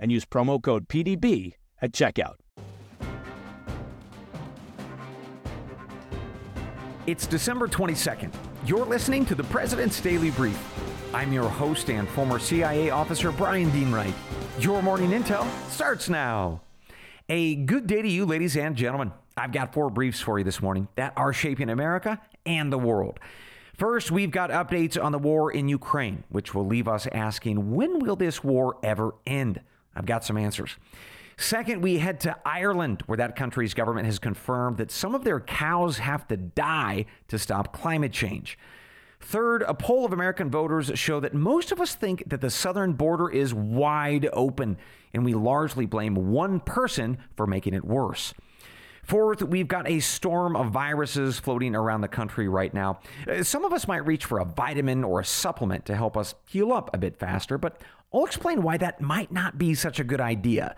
and use promo code PDB at checkout. It's December 22nd. You're listening to the President's Daily Brief. I'm your host and former CIA officer, Brian Dean Wright. Your morning intel starts now. A good day to you, ladies and gentlemen. I've got four briefs for you this morning that are shaping America and the world. First, we've got updates on the war in Ukraine, which will leave us asking when will this war ever end? I've got some answers. Second, we head to Ireland, where that country's government has confirmed that some of their cows have to die to stop climate change. Third, a poll of American voters show that most of us think that the southern border is wide open, and we largely blame one person for making it worse. Fourth, we've got a storm of viruses floating around the country right now. Uh, some of us might reach for a vitamin or a supplement to help us heal up a bit faster, but I'll explain why that might not be such a good idea.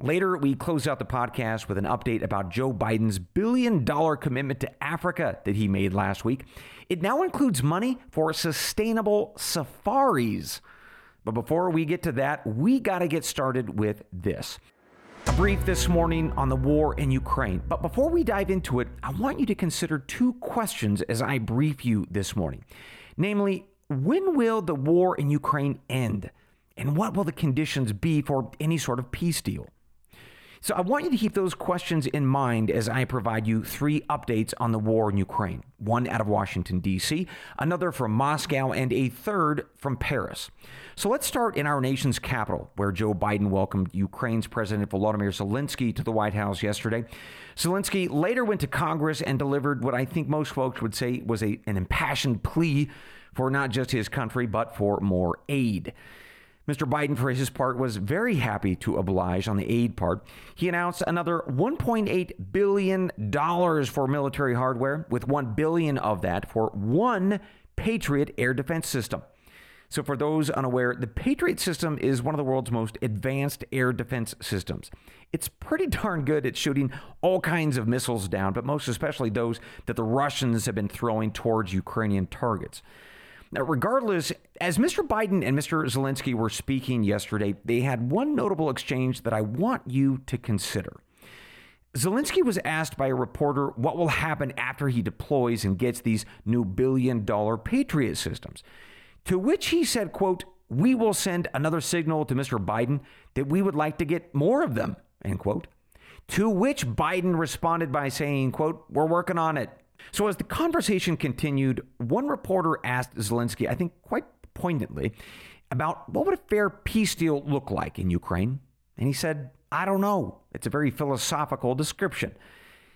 Later, we close out the podcast with an update about Joe Biden's billion dollar commitment to Africa that he made last week. It now includes money for sustainable safaris. But before we get to that, we got to get started with this. A brief this morning on the war in Ukraine. But before we dive into it, I want you to consider two questions as I brief you this morning. Namely, when will the war in Ukraine end? And what will the conditions be for any sort of peace deal? So I want you to keep those questions in mind as I provide you three updates on the war in Ukraine one out of Washington, D.C., another from Moscow, and a third from Paris. So let's start in our nation's capital, where Joe Biden welcomed Ukraine's President Volodymyr Zelensky to the White House yesterday. Zelensky later went to Congress and delivered what I think most folks would say was a, an impassioned plea for not just his country, but for more aid. Mr. Biden, for his part, was very happy to oblige on the aid part. He announced another $1.8 billion for military hardware, with 1 billion of that for one Patriot air defense system. So, for those unaware, the Patriot system is one of the world's most advanced air defense systems. It's pretty darn good at shooting all kinds of missiles down, but most especially those that the Russians have been throwing towards Ukrainian targets. Now, regardless, as Mr. Biden and Mr. Zelensky were speaking yesterday, they had one notable exchange that I want you to consider. Zelensky was asked by a reporter what will happen after he deploys and gets these new billion dollar Patriot systems. To which he said, quote, we will send another signal to Mr. Biden that we would like to get more of them, end quote. To which Biden responded by saying, quote, we're working on it, so, as the conversation continued, one reporter asked Zelensky, I think quite poignantly, about what would a fair peace deal look like in Ukraine. And he said, I don't know. It's a very philosophical description.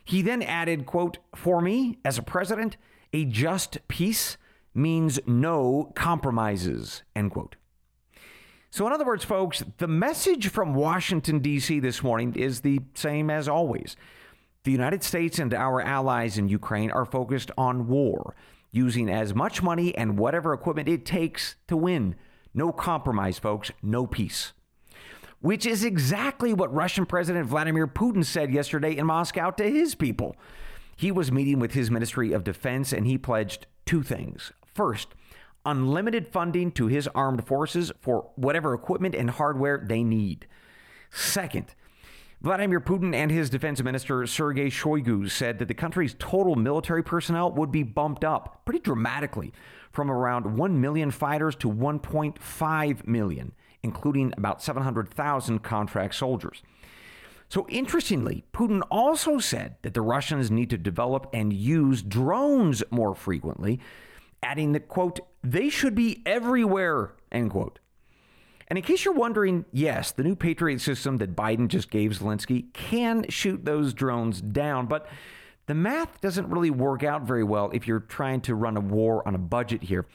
He then added, quote, For me, as a president, a just peace means no compromises, end quote. So, in other words, folks, the message from Washington, D.C. this morning is the same as always. The United States and our allies in Ukraine are focused on war, using as much money and whatever equipment it takes to win. No compromise, folks, no peace. Which is exactly what Russian President Vladimir Putin said yesterday in Moscow to his people. He was meeting with his Ministry of Defense and he pledged two things. First, unlimited funding to his armed forces for whatever equipment and hardware they need. Second, Vladimir Putin and his defense minister Sergei Shoigu said that the country's total military personnel would be bumped up pretty dramatically from around 1 million fighters to 1.5 million, including about 700,000 contract soldiers. So, interestingly, Putin also said that the Russians need to develop and use drones more frequently, adding that, quote, they should be everywhere, end quote. And in case you're wondering, yes, the new Patriot system that Biden just gave Zelensky can shoot those drones down, but the math doesn't really work out very well if you're trying to run a war on a budget here.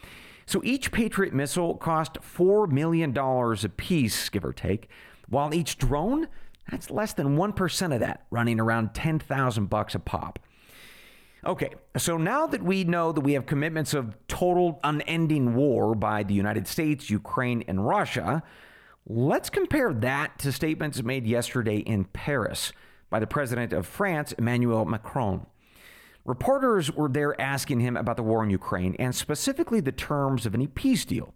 So each Patriot missile cost $4 million a piece, give or take, while each drone, that's less than 1% of that, running around 10,000 bucks a pop. Okay, so now that we know that we have commitments of total unending war by the United States, Ukraine, and Russia, let's compare that to statements made yesterday in Paris by the president of France, Emmanuel Macron. Reporters were there asking him about the war in Ukraine and specifically the terms of any peace deal.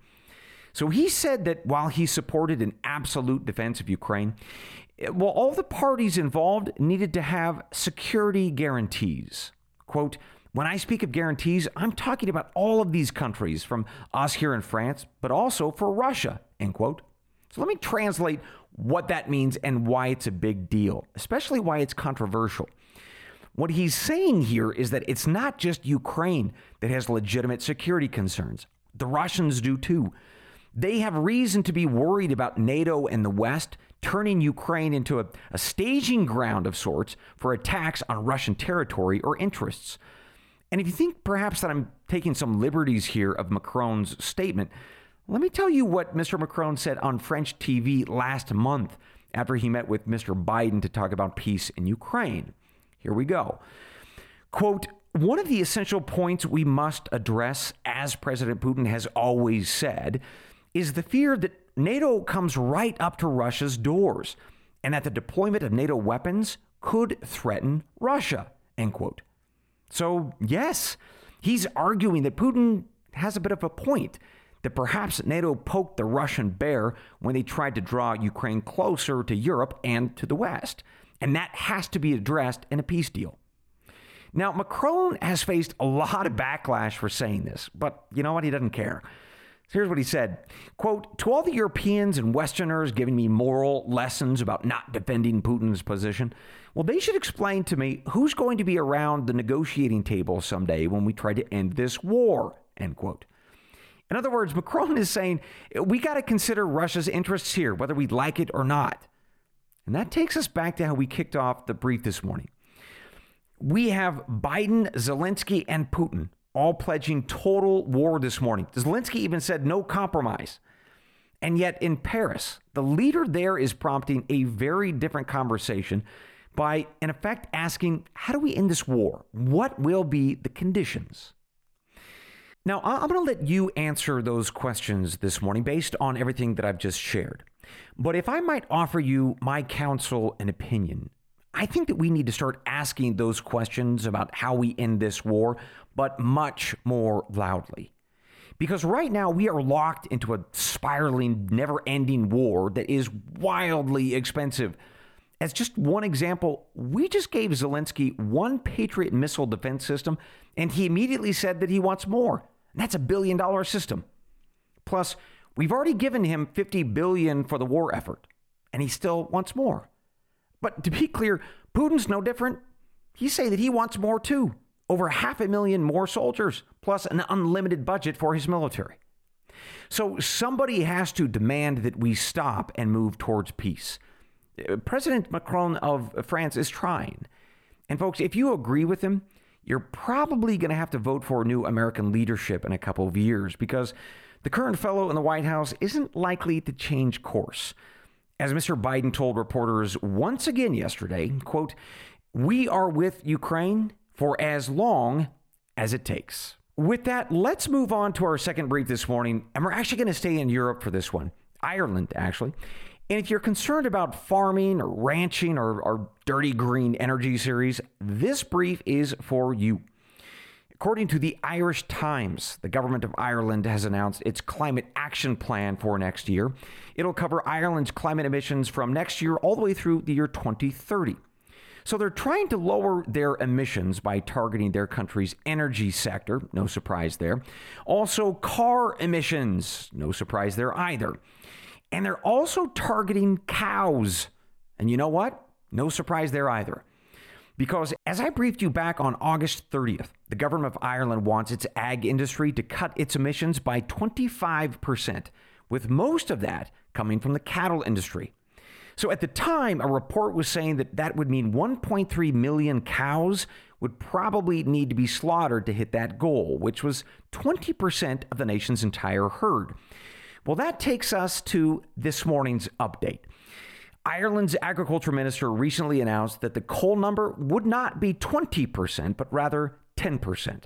So he said that while he supported an absolute defense of Ukraine, well, all the parties involved needed to have security guarantees. Quote, when I speak of guarantees, I'm talking about all of these countries, from us here in France, but also for Russia, end quote. So let me translate what that means and why it's a big deal, especially why it's controversial. What he's saying here is that it's not just Ukraine that has legitimate security concerns. The Russians do too. They have reason to be worried about NATO and the West turning Ukraine into a, a staging ground of sorts for attacks on Russian territory or interests. And if you think perhaps that I'm taking some liberties here of Macron's statement, let me tell you what Mr. Macron said on French TV last month after he met with Mr. Biden to talk about peace in Ukraine. Here we go. Quote, one of the essential points we must address, as President Putin has always said, is the fear that NATO comes right up to Russia's doors and that the deployment of NATO weapons could threaten Russia, end quote. So, yes, he's arguing that Putin has a bit of a point that perhaps NATO poked the Russian bear when they tried to draw Ukraine closer to Europe and to the West. And that has to be addressed in a peace deal. Now, Macron has faced a lot of backlash for saying this, but you know what? He doesn't care. Here's what he said quote, to all the Europeans and Westerners giving me moral lessons about not defending Putin's position, well, they should explain to me who's going to be around the negotiating table someday when we try to end this war, end quote. In other words, Macron is saying we got to consider Russia's interests here, whether we like it or not. And that takes us back to how we kicked off the brief this morning. We have Biden, Zelensky, and Putin all pledging total war this morning. Zelensky even said no compromise. And yet in Paris, the leader there is prompting a very different conversation by, in effect, asking, How do we end this war? What will be the conditions? Now, I'm going to let you answer those questions this morning based on everything that I've just shared. But if I might offer you my counsel and opinion, I think that we need to start asking those questions about how we end this war, but much more loudly. Because right now we are locked into a spiraling, never ending war that is wildly expensive. As just one example, we just gave Zelensky one Patriot missile defense system, and he immediately said that he wants more. that's a billion dollar system. Plus, we've already given him 50 billion for the war effort, and he still wants more. But to be clear, Putin's no different. He saying that he wants more too. Over half a million more soldiers, plus an unlimited budget for his military. So somebody has to demand that we stop and move towards peace. President Macron of France is trying. And folks, if you agree with him, you're probably going to have to vote for new American leadership in a couple of years because the current fellow in the White House isn't likely to change course. As Mr. Biden told reporters once again yesterday, quote, "We are with Ukraine for as long as it takes." With that, let's move on to our second brief this morning, and we're actually going to stay in Europe for this one. Ireland, actually. And if you're concerned about farming or ranching or our dirty green energy series, this brief is for you. According to the Irish Times, the government of Ireland has announced its climate action plan for next year. It'll cover Ireland's climate emissions from next year all the way through the year 2030. So they're trying to lower their emissions by targeting their country's energy sector, no surprise there. Also, car emissions, no surprise there either. And they're also targeting cows. And you know what? No surprise there either. Because as I briefed you back on August 30th, the government of Ireland wants its ag industry to cut its emissions by 25%, with most of that coming from the cattle industry. So at the time, a report was saying that that would mean 1.3 million cows would probably need to be slaughtered to hit that goal, which was 20% of the nation's entire herd. Well, that takes us to this morning's update. Ireland's agriculture minister recently announced that the coal number would not be 20%, but rather 10%.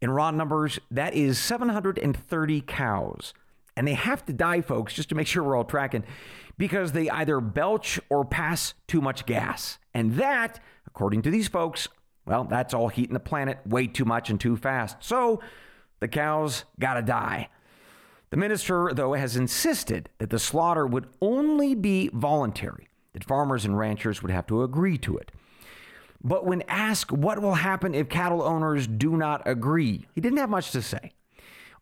In raw numbers, that is 730 cows. And they have to die, folks, just to make sure we're all tracking, because they either belch or pass too much gas. And that, according to these folks, well, that's all heating the planet way too much and too fast. So the cows gotta die. The minister, though, has insisted that the slaughter would only be voluntary, that farmers and ranchers would have to agree to it. But when asked what will happen if cattle owners do not agree, he didn't have much to say.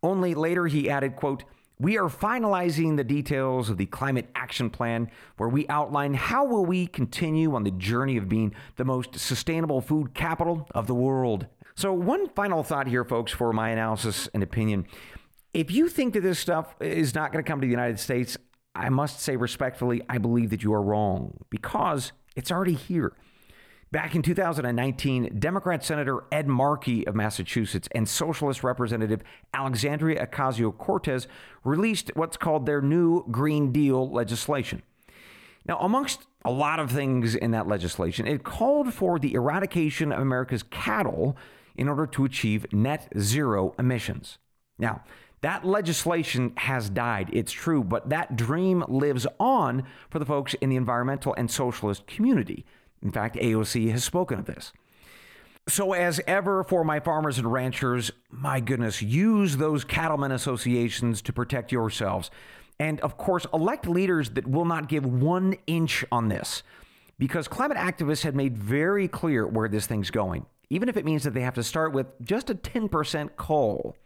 Only later he added, quote, we are finalizing the details of the climate action plan where we outline how will we continue on the journey of being the most sustainable food capital of the world. So one final thought here folks for my analysis and opinion. If you think that this stuff is not going to come to the United States, I must say respectfully, I believe that you are wrong because it's already here. Back in 2019, Democrat Senator Ed Markey of Massachusetts and Socialist Representative Alexandria Ocasio Cortez released what's called their new Green Deal legislation. Now, amongst a lot of things in that legislation, it called for the eradication of America's cattle in order to achieve net zero emissions. Now, that legislation has died, it's true, but that dream lives on for the folks in the environmental and socialist community. In fact, AOC has spoken of this. So, as ever for my farmers and ranchers, my goodness, use those cattlemen associations to protect yourselves. And of course, elect leaders that will not give one inch on this. Because climate activists have made very clear where this thing's going, even if it means that they have to start with just a 10% coal.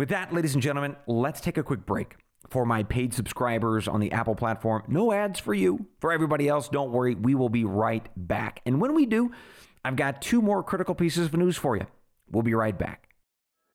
With that, ladies and gentlemen, let's take a quick break. For my paid subscribers on the Apple platform, no ads for you. For everybody else, don't worry, we will be right back. And when we do, I've got two more critical pieces of news for you. We'll be right back.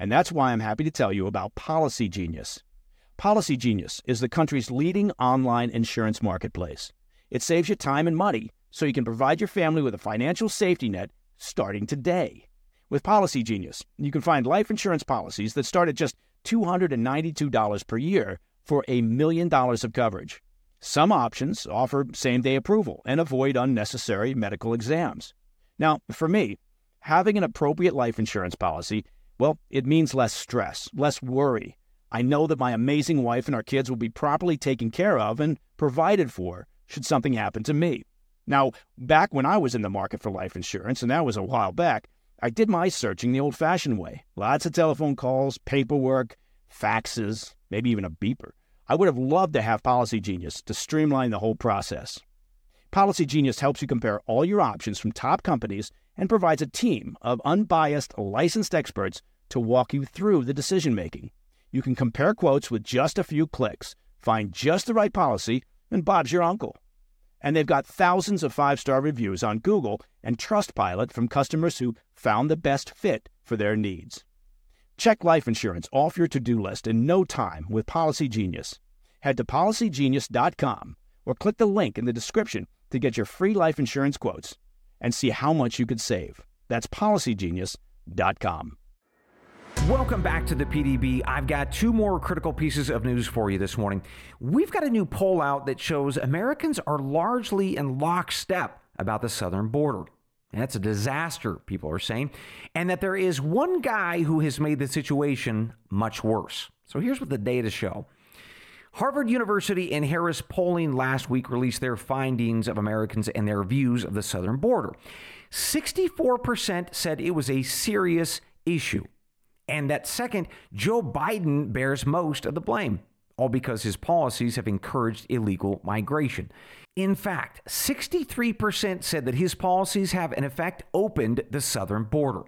And that's why I'm happy to tell you about Policy Genius. Policy Genius is the country's leading online insurance marketplace. It saves you time and money so you can provide your family with a financial safety net starting today. With Policy Genius, you can find life insurance policies that start at just $292 per year for a million dollars of coverage. Some options offer same day approval and avoid unnecessary medical exams. Now, for me, having an appropriate life insurance policy well, it means less stress, less worry. I know that my amazing wife and our kids will be properly taken care of and provided for should something happen to me. Now, back when I was in the market for life insurance, and that was a while back, I did my searching the old fashioned way. Lots of telephone calls, paperwork, faxes, maybe even a beeper. I would have loved to have Policy Genius to streamline the whole process. Policy Genius helps you compare all your options from top companies and provides a team of unbiased, licensed experts to walk you through the decision making. You can compare quotes with just a few clicks, find just the right policy, and Bob's your uncle. And they've got thousands of five star reviews on Google and Trustpilot from customers who found the best fit for their needs. Check life insurance off your to do list in no time with Policy Genius. Head to policygenius.com or click the link in the description to get your free life insurance quotes and see how much you could save. That's policygenius.com. Welcome back to the PDB. I've got two more critical pieces of news for you this morning. We've got a new poll out that shows Americans are largely in lockstep about the southern border. And that's a disaster, people are saying, and that there is one guy who has made the situation much worse. So here's what the data show. Harvard University and Harris Polling last week released their findings of Americans and their views of the southern border. 64% said it was a serious issue. And that second, Joe Biden bears most of the blame, all because his policies have encouraged illegal migration. In fact, 63% said that his policies have, in effect, opened the southern border.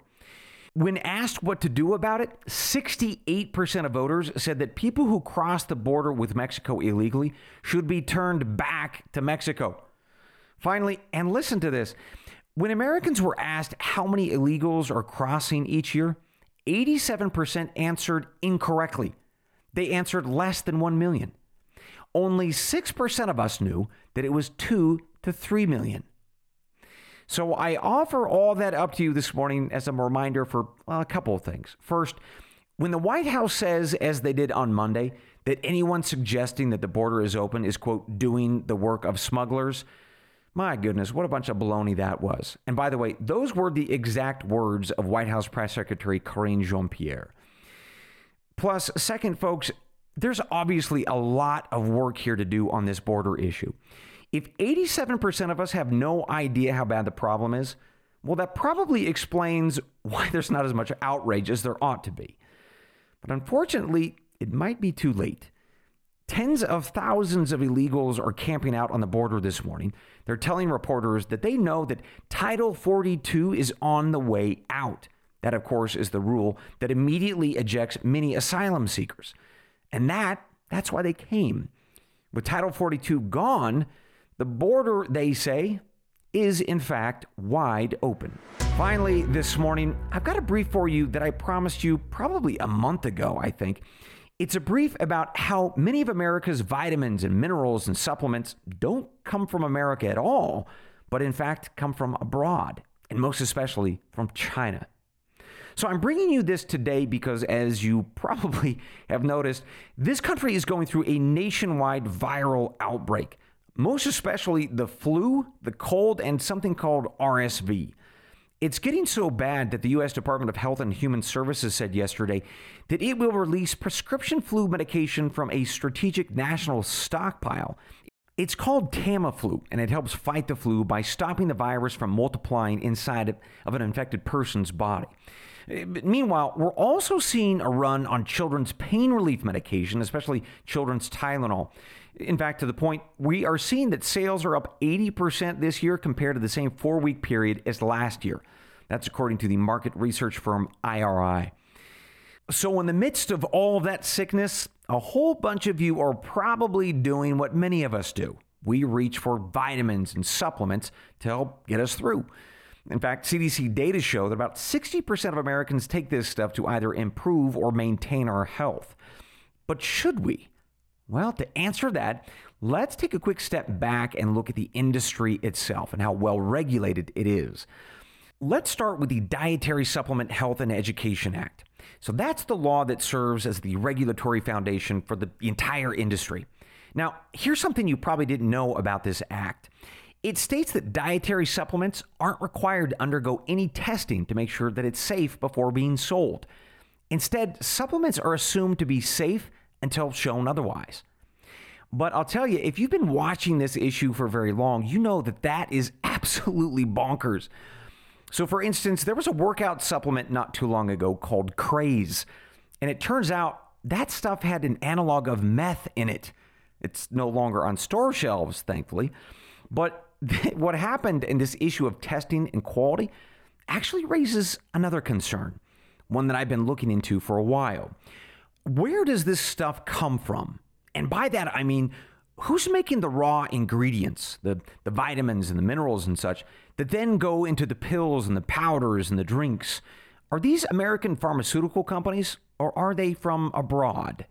When asked what to do about it, 68% of voters said that people who cross the border with Mexico illegally should be turned back to Mexico. Finally, and listen to this when Americans were asked how many illegals are crossing each year, 87% answered incorrectly. They answered less than 1 million. Only 6% of us knew that it was 2 to 3 million. So I offer all that up to you this morning as a reminder for well, a couple of things. First, when the White House says, as they did on Monday, that anyone suggesting that the border is open is, quote, doing the work of smugglers, my goodness, what a bunch of baloney that was. And by the way, those were the exact words of White House Press Secretary Karine Jean Pierre. Plus, second, folks, there's obviously a lot of work here to do on this border issue. If 87% of us have no idea how bad the problem is, well, that probably explains why there's not as much outrage as there ought to be. But unfortunately, it might be too late. Tens of thousands of illegals are camping out on the border this morning. They're telling reporters that they know that Title 42 is on the way out. That, of course, is the rule that immediately ejects many asylum seekers. And that, that's why they came. With Title 42 gone, the border, they say, is in fact wide open. Finally, this morning, I've got a brief for you that I promised you probably a month ago, I think. It's a brief about how many of America's vitamins and minerals and supplements don't come from America at all, but in fact come from abroad, and most especially from China. So I'm bringing you this today because, as you probably have noticed, this country is going through a nationwide viral outbreak, most especially the flu, the cold, and something called RSV. It's getting so bad that the U.S. Department of Health and Human Services said yesterday that it will release prescription flu medication from a strategic national stockpile. It's called Tamiflu, and it helps fight the flu by stopping the virus from multiplying inside of an infected person's body. Meanwhile, we're also seeing a run on children's pain relief medication, especially children's Tylenol. In fact, to the point, we are seeing that sales are up 80% this year compared to the same four week period as last year. That's according to the market research firm IRI. So, in the midst of all that sickness, a whole bunch of you are probably doing what many of us do. We reach for vitamins and supplements to help get us through. In fact, CDC data show that about 60% of Americans take this stuff to either improve or maintain our health. But should we? Well, to answer that, let's take a quick step back and look at the industry itself and how well regulated it is. Let's start with the Dietary Supplement Health and Education Act. So, that's the law that serves as the regulatory foundation for the entire industry. Now, here's something you probably didn't know about this act. It states that dietary supplements aren't required to undergo any testing to make sure that it's safe before being sold. Instead, supplements are assumed to be safe until shown otherwise. But I'll tell you, if you've been watching this issue for very long, you know that that is absolutely bonkers. So, for instance, there was a workout supplement not too long ago called Craze, and it turns out that stuff had an analog of meth in it. It's no longer on store shelves, thankfully, but what happened in this issue of testing and quality actually raises another concern, one that I've been looking into for a while. Where does this stuff come from? And by that, I mean, who's making the raw ingredients, the, the vitamins and the minerals and such, that then go into the pills and the powders and the drinks? Are these American pharmaceutical companies or are they from abroad?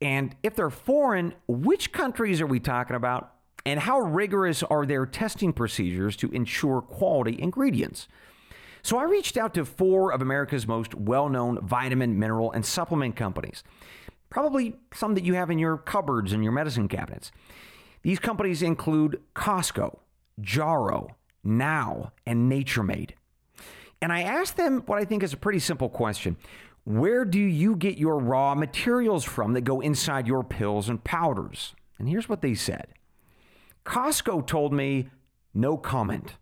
And if they're foreign, which countries are we talking about? And how rigorous are their testing procedures to ensure quality ingredients? So I reached out to four of America's most well known vitamin, mineral, and supplement companies, probably some that you have in your cupboards and your medicine cabinets. These companies include Costco, Jarrow, Now, and Nature Made. And I asked them what I think is a pretty simple question Where do you get your raw materials from that go inside your pills and powders? And here's what they said Costco told me no comment.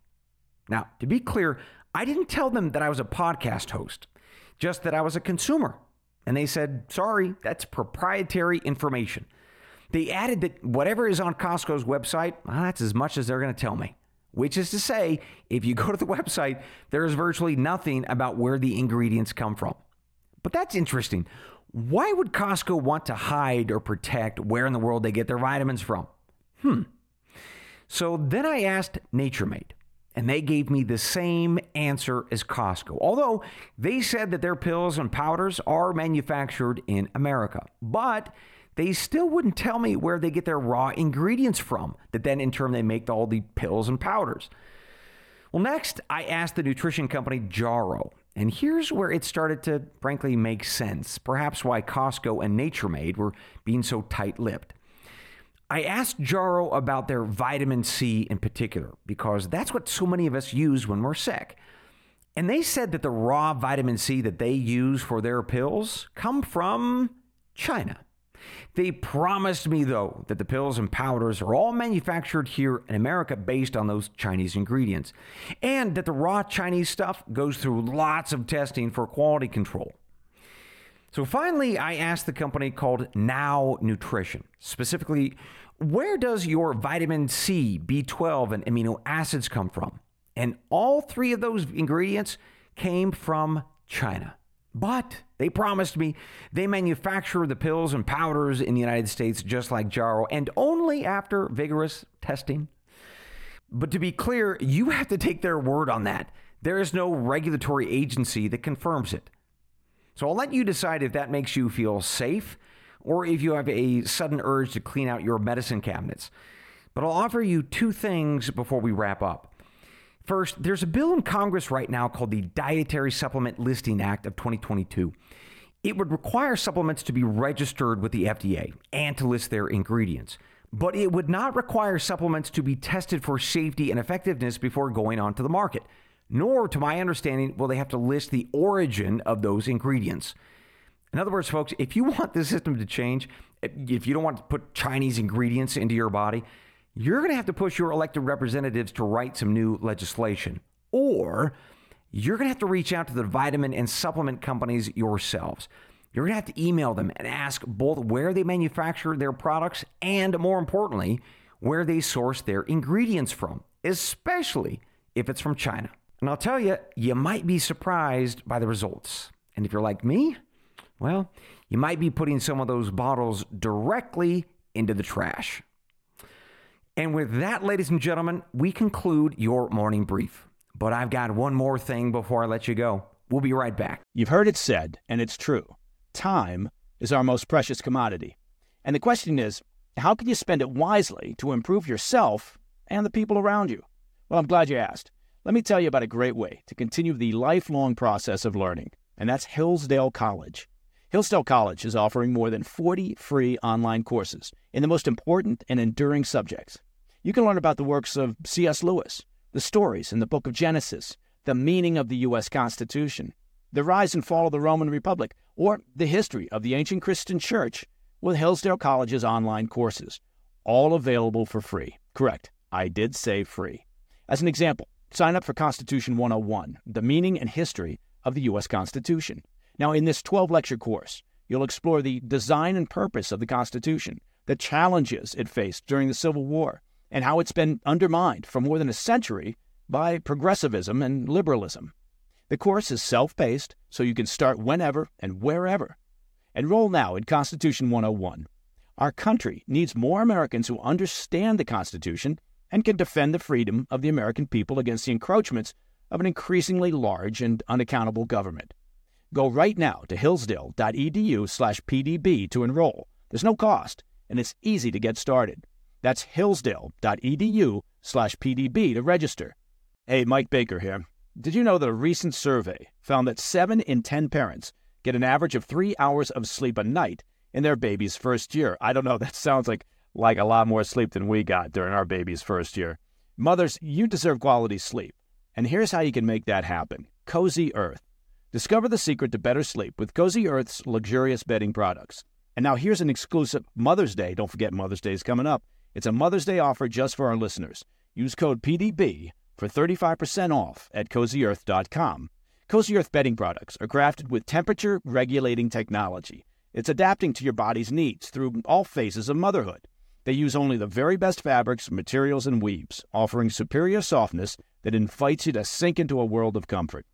Now, to be clear, I didn't tell them that I was a podcast host, just that I was a consumer. And they said, sorry, that's proprietary information. They added that whatever is on Costco's website, well, that's as much as they're going to tell me. Which is to say, if you go to the website, there is virtually nothing about where the ingredients come from. But that's interesting. Why would Costco want to hide or protect where in the world they get their vitamins from? Hmm. So then I asked Nature Made and they gave me the same answer as Costco. Although they said that their pills and powders are manufactured in America, but they still wouldn't tell me where they get their raw ingredients from, that then in turn they make all the pills and powders. Well, next, I asked the nutrition company Jarrow, and here's where it started to frankly make sense, perhaps why Costco and Nature Made were being so tight lipped. I asked Jarrow about their vitamin C in particular, because that's what so many of us use when we're sick. And they said that the raw vitamin C that they use for their pills come from China. They promised me, though, that the pills and powders are all manufactured here in America based on those Chinese ingredients, and that the raw Chinese stuff goes through lots of testing for quality control. So finally, I asked the company called Now Nutrition, specifically, where does your vitamin C, B12, and amino acids come from? And all three of those ingredients came from China. But they promised me they manufacture the pills and powders in the United States just like Jarrow and only after vigorous testing. But to be clear, you have to take their word on that. There is no regulatory agency that confirms it. So I'll let you decide if that makes you feel safe or if you have a sudden urge to clean out your medicine cabinets. But I'll offer you two things before we wrap up. First, there's a bill in Congress right now called the Dietary Supplement Listing Act of 2022. It would require supplements to be registered with the FDA and to list their ingredients. But it would not require supplements to be tested for safety and effectiveness before going onto the market nor, to my understanding, will they have to list the origin of those ingredients. In other words, folks, if you want the system to change, if you don't want to put Chinese ingredients into your body, you're going to have to push your elected representatives to write some new legislation. Or you're going to have to reach out to the vitamin and supplement companies yourselves. You're going to have to email them and ask both where they manufacture their products and, more importantly, where they source their ingredients from, especially if it's from China. And I'll tell you, you might be surprised by the results. And if you're like me, well, you might be putting some of those bottles directly into the trash. And with that, ladies and gentlemen, we conclude your morning brief. But I've got one more thing before I let you go. We'll be right back. You've heard it said, and it's true time is our most precious commodity. And the question is, how can you spend it wisely to improve yourself and the people around you? Well, I'm glad you asked. Let me tell you about a great way to continue the lifelong process of learning, and that's Hillsdale College. Hillsdale College is offering more than 40 free online courses in the most important and enduring subjects. You can learn about the works of C.S. Lewis, the stories in the book of Genesis, the meaning of the U.S. Constitution, the rise and fall of the Roman Republic, or the history of the ancient Christian church with Hillsdale College's online courses, all available for free. Correct, I did say free. As an example, Sign up for Constitution 101, the meaning and history of the U.S. Constitution. Now, in this 12 lecture course, you'll explore the design and purpose of the Constitution, the challenges it faced during the Civil War, and how it's been undermined for more than a century by progressivism and liberalism. The course is self paced, so you can start whenever and wherever. Enroll now in Constitution 101. Our country needs more Americans who understand the Constitution and can defend the freedom of the American people against the encroachments of an increasingly large and unaccountable government. Go right now to hillsdale.edu/pdb to enroll. There's no cost, and it's easy to get started. That's hillsdale.edu/pdb to register. Hey, Mike Baker here. Did you know that a recent survey found that 7 in 10 parents get an average of 3 hours of sleep a night in their baby's first year? I don't know, that sounds like like a lot more sleep than we got during our baby's first year. Mothers, you deserve quality sleep. And here's how you can make that happen Cozy Earth. Discover the secret to better sleep with Cozy Earth's luxurious bedding products. And now here's an exclusive Mother's Day. Don't forget Mother's Day is coming up. It's a Mother's Day offer just for our listeners. Use code PDB for 35% off at cozyearth.com. Cozy Earth bedding products are crafted with temperature regulating technology. It's adapting to your body's needs through all phases of motherhood. They use only the very best fabrics, materials, and weaves, offering superior softness that invites you to sink into a world of comfort.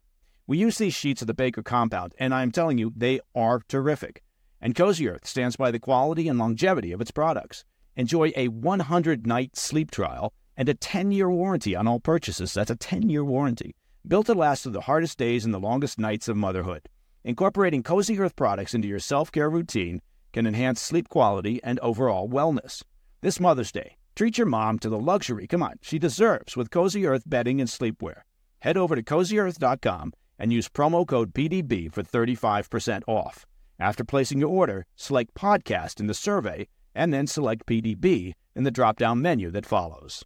We use these sheets of the Baker compound, and I'm telling you, they are terrific. And Cozy Earth stands by the quality and longevity of its products. Enjoy a 100 night sleep trial and a 10 year warranty on all purchases. That's a 10 year warranty. Built to last through the hardest days and the longest nights of motherhood. Incorporating Cozy Earth products into your self care routine can enhance sleep quality and overall wellness. This Mother's Day, treat your mom to the luxury, come on, she deserves with Cozy Earth bedding and sleepwear. Head over to cozyearth.com and use promo code PDB for 35% off. After placing your order, select podcast in the survey and then select PDB in the drop down menu that follows.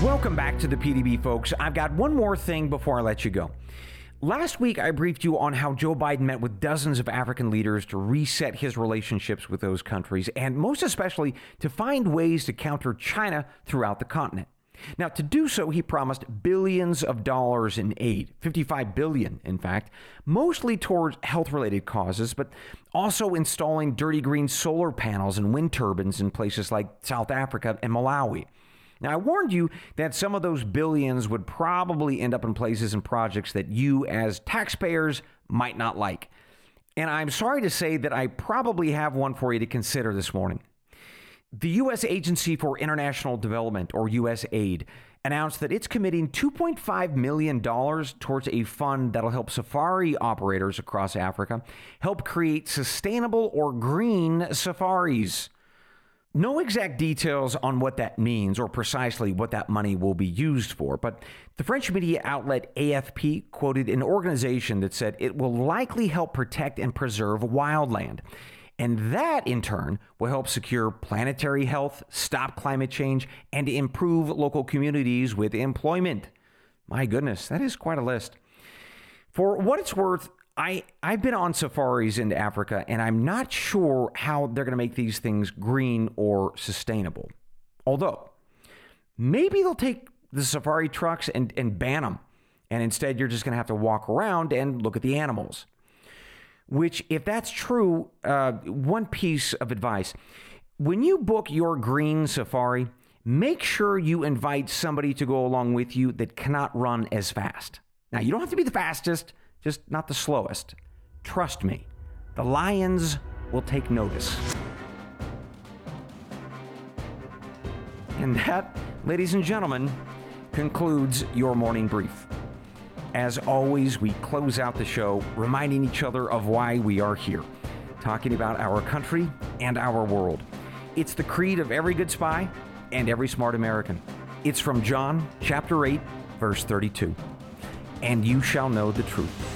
Welcome back to the PDB, folks. I've got one more thing before I let you go. Last week, I briefed you on how Joe Biden met with dozens of African leaders to reset his relationships with those countries, and most especially to find ways to counter China throughout the continent. Now, to do so, he promised billions of dollars in aid, 55 billion, in fact, mostly towards health related causes, but also installing dirty green solar panels and wind turbines in places like South Africa and Malawi. Now, I warned you that some of those billions would probably end up in places and projects that you, as taxpayers, might not like. And I'm sorry to say that I probably have one for you to consider this morning. The U.S. Agency for International Development, or USAID, announced that it's committing $2.5 million towards a fund that'll help safari operators across Africa help create sustainable or green safaris. No exact details on what that means or precisely what that money will be used for, but the French media outlet AFP quoted an organization that said it will likely help protect and preserve wildland. And that, in turn, will help secure planetary health, stop climate change, and improve local communities with employment. My goodness, that is quite a list. For what it's worth, I, I've been on safaris in Africa, and I'm not sure how they're going to make these things green or sustainable. Although, maybe they'll take the safari trucks and, and ban them. And instead, you're just going to have to walk around and look at the animals. Which, if that's true, uh, one piece of advice when you book your green safari, make sure you invite somebody to go along with you that cannot run as fast. Now, you don't have to be the fastest, just not the slowest. Trust me, the lions will take notice. And that, ladies and gentlemen, concludes your morning brief. As always, we close out the show reminding each other of why we are here, talking about our country and our world. It's the creed of every good spy and every smart American. It's from John chapter 8, verse 32. And you shall know the truth,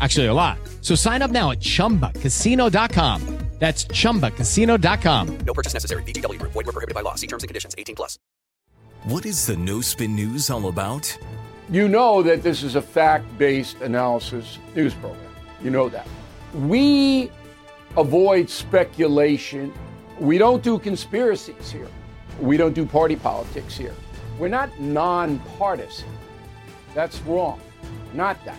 Actually, a lot. So sign up now at chumbacasino.com. That's chumbacasino.com. No purchase necessary. VGW Group. Void were prohibited by law. See terms and conditions. 18 plus. What is the No Spin News all about? You know that this is a fact based analysis news program. You know that. We avoid speculation. We don't do conspiracies here. We don't do party politics here. We're not nonpartisan. That's wrong. Not that.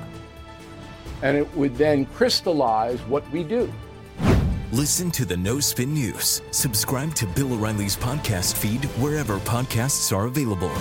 and it would then crystallize what we do. Listen to the No Spin News. Subscribe to Bill O'Reilly's podcast feed wherever podcasts are available.